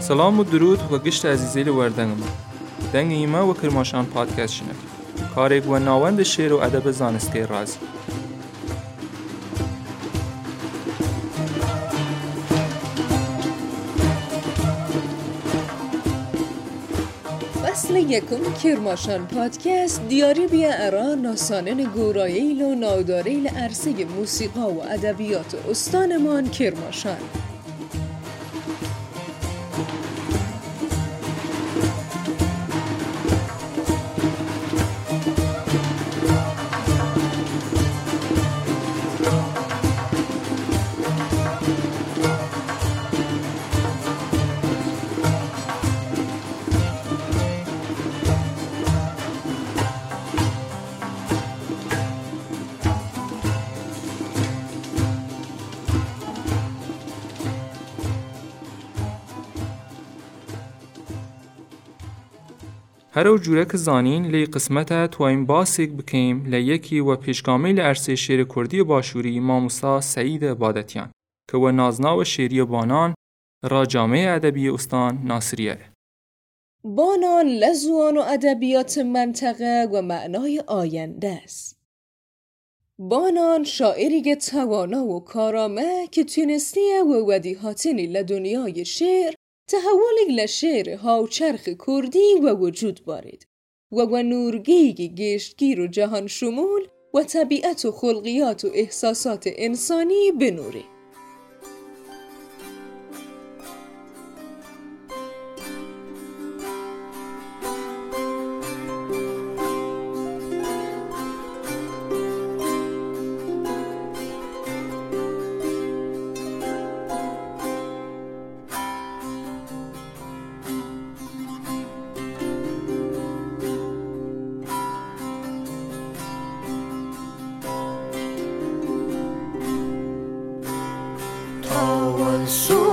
سلام و درود و گشت عزیزی لوردنگم دنگ ایما و کرماشان پادکست شنک کارێک وە ناوەندە شێر و ئەدەبە زانستکەی ڕازی فصل یکم کرماشان پادکست دیاری بیا ارا ناسانن گوراییل و ناداریل عرصه موسیقا و ادبیات استانمان کرماشان Thank you. هەرە و جوورەکە زانین لی قسمەتە تواین باسێک بکەیم لە یەکی وە پێشگامی لە ئەرسێ شێرە کوردی باشووری ماموسا سەیدە بادەتیان کەوە نازناوە شێریە بانان ڕاجامەیە ئەدەبی ئوستان ناسریەرە بانان لە زوان و ادبیات منطقه و معنای آینده است. بانان شاعری توانا و کارامه که تونستیه و ودیهاتنی لدنیای شعر تحولی لشعر هاوچرخ کردی و وجود بارید. و و نورگیگی گشتگیر و جهان شمول و طبیعت و خلقیات و احساسات انسانی soon.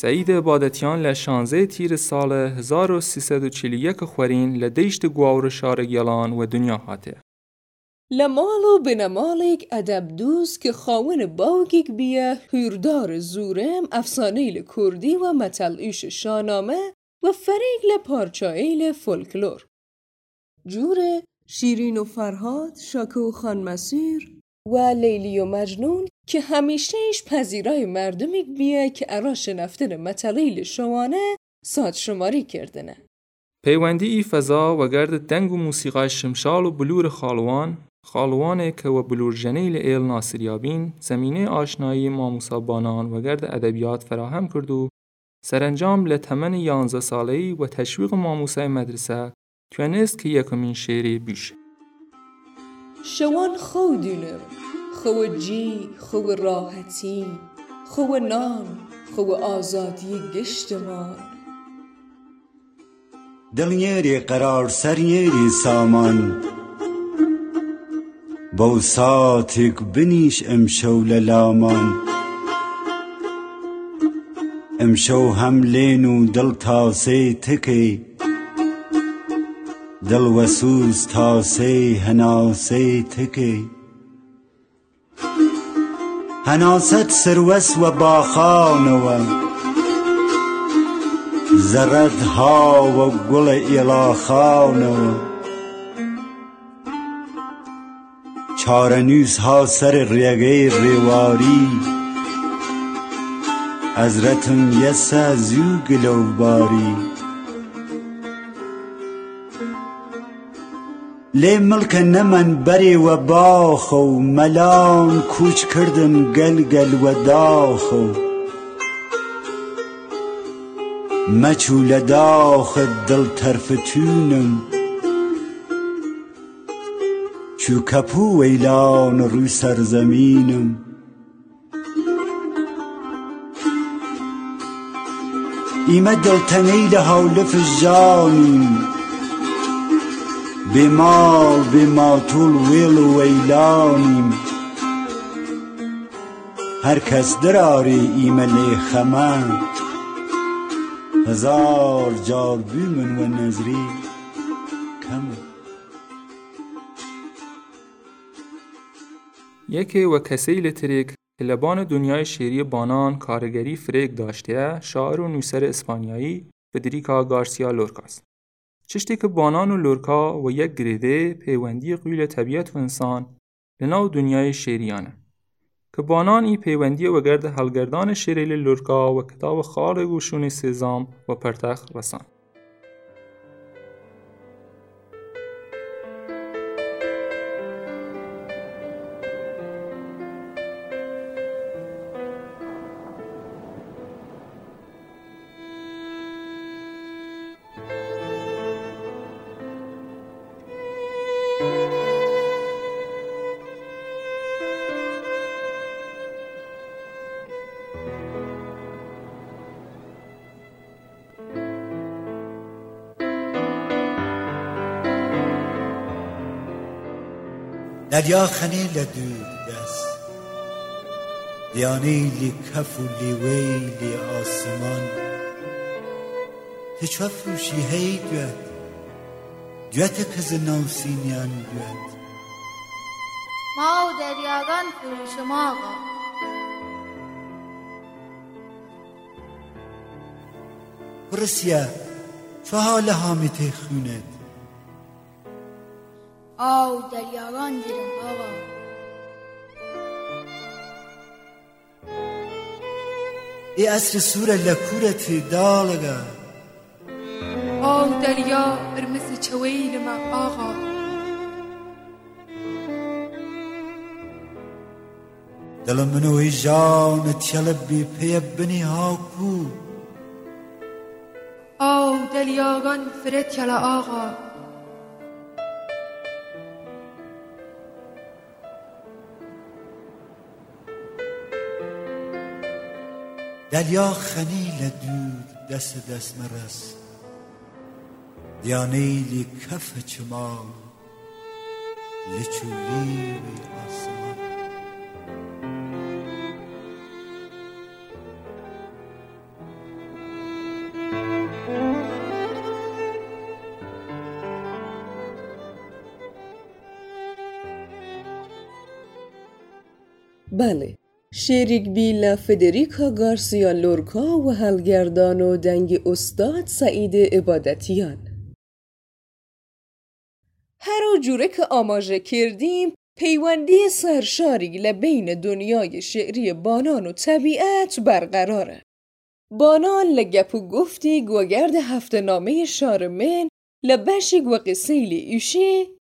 سعید عبادتیان لە 16 تیر ساڵە 1341 خوارین لە دەیشت گواور گەڵان و دنیا هاتێ. لە ماڵ و بنەماڵێک ئەدەب دووس کە خاوەن بیە هوردار زورم ئەفسانەی لە کوردی و مەتەڵئیش شانامە و پارچایی لە فۆلکلۆر. جوورە شیرین و فەرهاد شاکە و خانمەسیر و لیلی و مجنون که همیشهش پذیرای مردمی بیه که ارا شنفتن متلیل شوانه ساد شماری کردنه. پەیوەندی ئی فەزا وەگەردە دەنگ و موسیقای شمشال و بلور خاڵوان خاڵوانێک کەوە بلورژەنەی لە ئێل ناسریابین زەمینەی ئاشنایی ماموسابانان وەگەردە ئەدەبیات فراهەم کرد و سەرنجام لە تەمەنی یانزە ساڵەی و تەشویق ماموسای مەدرسە توێنست کە یەکەمین شێری بیشە. شەوان خەودینم خو جی خو راحتی خو نان خو ئازادی گشتمان دڵنیێری قەرار سەرنیێری سامان. بەو ساتێک بنیش ئەمشەو لە لامان. ئەمشەو هەم لێن و دڵ تاسەی تکەی دڵوەسوز تاسەی هەناسەی تکەی. هەناسەت سروەس وە باخاونەوە زەرەت هاوە گوڵە ئێلاخاونەوە چارەنووس ها سەر ڕێگەی ڕێواری. ئەزرەتم یەسە زوو گلەوباری. لی ملک بری و باخ و ملان کوچ کردن گل گل و داخ و مچول داخ دل طرفتونم چو کپو ویلان رو سرزمینم ایمه دلتنی به مال به ماتول ویل و ویلانیم. هر کس دراری ایمه لی خمن. هزار جار بیمن و نظری کمه یکی و کسی لتریک که لبان دنیای شعری بانان کارگری فرق داشته شاعر و نویسر اسپانیایی فدریکا گارسیا لورکاست. چشتی که بانان و لورکا و یک گریده پیوندی قیل طبیعت و انسان لناو دنیای شعریانه. که بانان ای پیوندی و گرد حلگردان شعری لورکا و کتاب خال گوشون سزام و پرتخ رسان. دریا خنی لدود دست. دیانی لی کف و لی وی لی آسمان. تچوا فروشی هی دوت؟ دوت کز نوسینیان دوت. ما و دریاگان فروشم آقا. برسیه چه حال حامت خونت؟ آو دریاگان دیرم آقا. ای اصر سور لکورت دالگا. آو دریا ارمز چویل ما آقا. دل منو ای جان تیل بی پی بنی ها کو. آو دلیاگان فرت یلا آقا. دریا خنی لدود دست دست مرس. دیانی لی کف چما لچولی وی آسمان. بله شریک بیلا فدریکا گارسیا لورکا و هلگردان و دنگ استاد سعید عبادتیان. هر جوره که آماژه کردیم پیوندی سرشاری لبین دنیای شعری بانان و طبیعت برقراره. بانان لگپ و گفتی گوگرد هفته نامه شارمن لبشگ و قصیل ایشی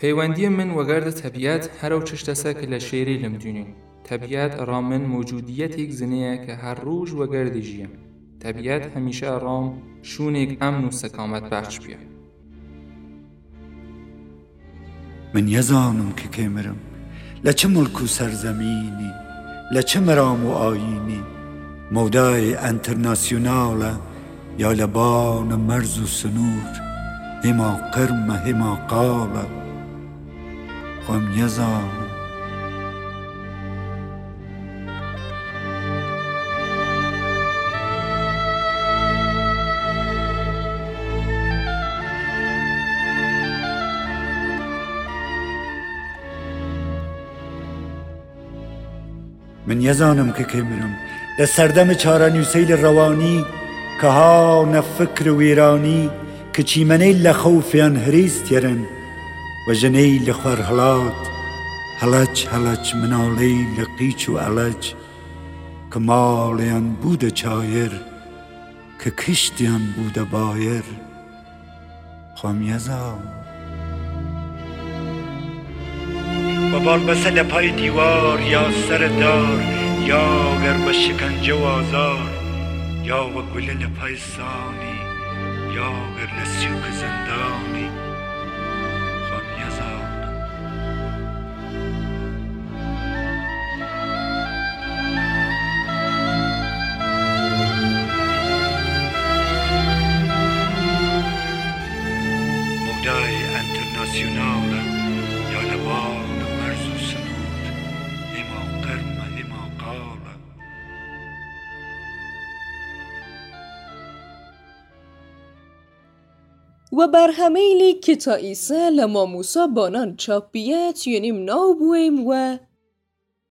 پەیوەندیە من وەگەردە تەبیات هەرو چشتەسە کە لە شێری لەم دوێن تەبیات ڕامن موجودیەتێک زنەیە کە هەر ڕۆژ وەگەردی ژیە. تەبیات هەمیشە ڕام شوونێک ئەمن و سەکامەت باش بێ من یەزانم کە کێمرم لە چه ملک و سەرزەمینی لە چه مەرام و ئاینی مەودای ئەتەرناسیۆناڵە یا لە باونە مەرز و سنوور هێما قرمە هێما قاڵە خۆم نێزانم من یەزانم کە کەمرم لە سەردەمە چارە نووسیل ڕەوانی کە هاو نەفکر و وێرانی کە چیمەەی لە خەوفیان هەریز تێرن و جنیل خورهلات هلچ هلچ منالیل قیچ و علج که مالیان بود چایر که کشتیان بود بایر. خامیزا و بال بسل پای دیوار یا سر دار یا به شکنجه و آزار یا و گلل پای سانی یا لسیوک زندانی. خامیزا و بر همه کتا ایسه لما موسا بانان چاپیت یونیم ناو بویم و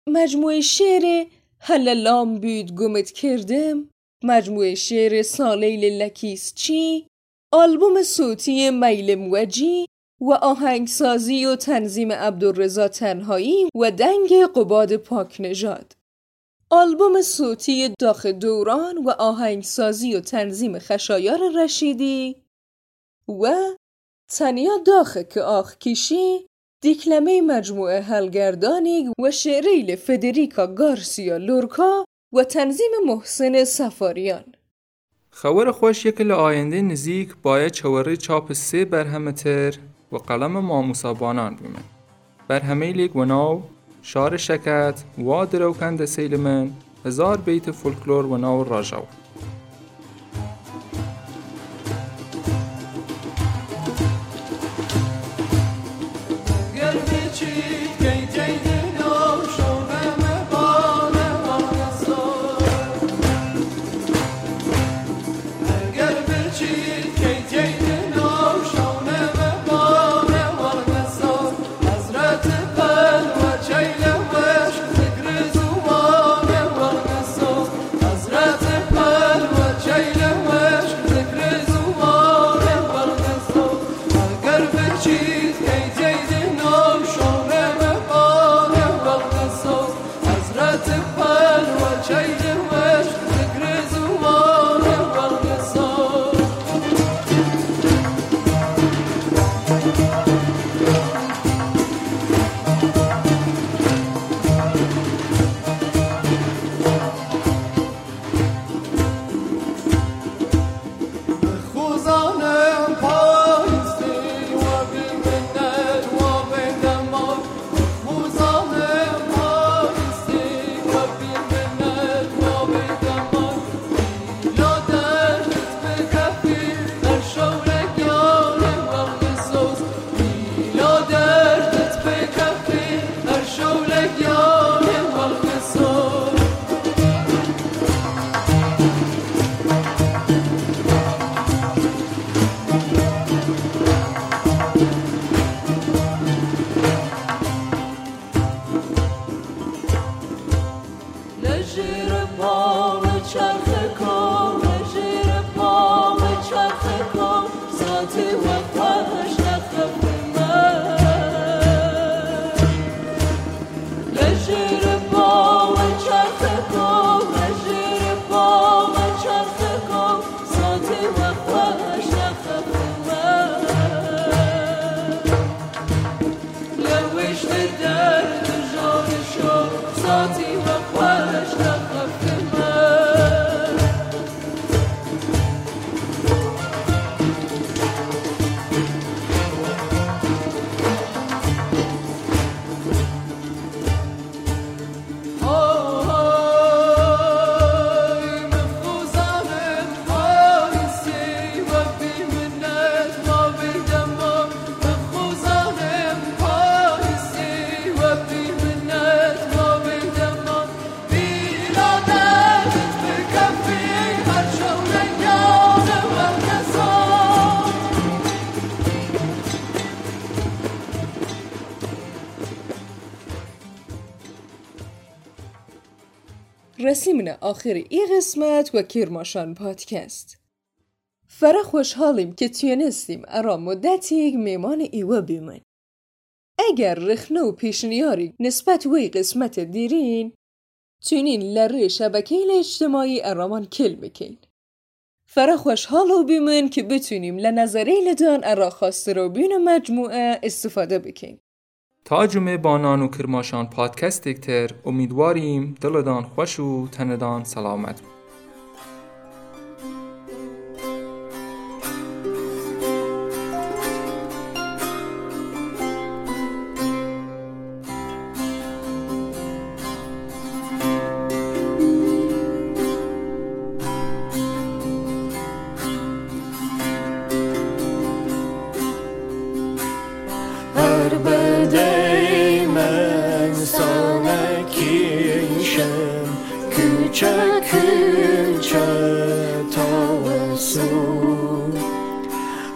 مجموعه شعر هل لام بود گمت کردم. مجموعه شعر سالیل لکیس چی؟ آلبوم صوتی میل موجی و آهنگسازی و تنظیم عبدالرضا تنهایی و دنگ قباد پاک نژاد. آلبوم صوتی داخ دوران و آهنگسازی و تنظیم خشایار رشیدی. و داخه که آخ کیشی دیکلمه مجموعه هلگردانی و شعریل فدریکا گارسیا لورکا و تنظیم محسن سفاریان خبر خوش یک ل آینده نزیک باید چوره چاپ سه برهمه تر و قلم ماموسا بانان بیمن برهمه لیگ و ناو شار شکت و دروکند سیلمن هزار بیت فولکلور و ناو راجاو رسیمن آخر ای قسمت و کرماشان پادکست. فرا خوشحالیم که تونستیم ارا مدتی میمان ایوه بیمن اگر رخنه و پیشنیاری نسبت وی قسمت دیرین تونین لره شبکه اجتماعی ارامان کل بکین فرا خوشحال و بیمن که بتونیم لنظره لدان ارا خواسته رو بین مجموعه استفاده بکین تا جمعه بانان و کرماشان پادکست تر امیدواریم دلدان خوش و çakınca tavası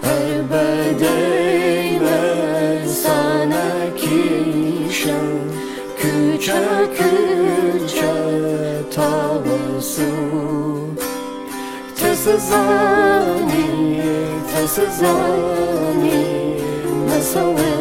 Elbedeyemez sana kişen Küçakınca tavası Tesizani, tesizani Nasıl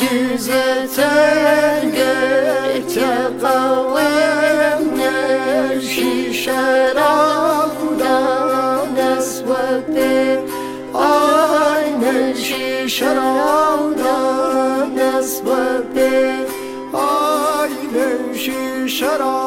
düzelter Gökçe kalemler şişer aldan Esvette aynı şişer aldan Esvette aynı şişer aldan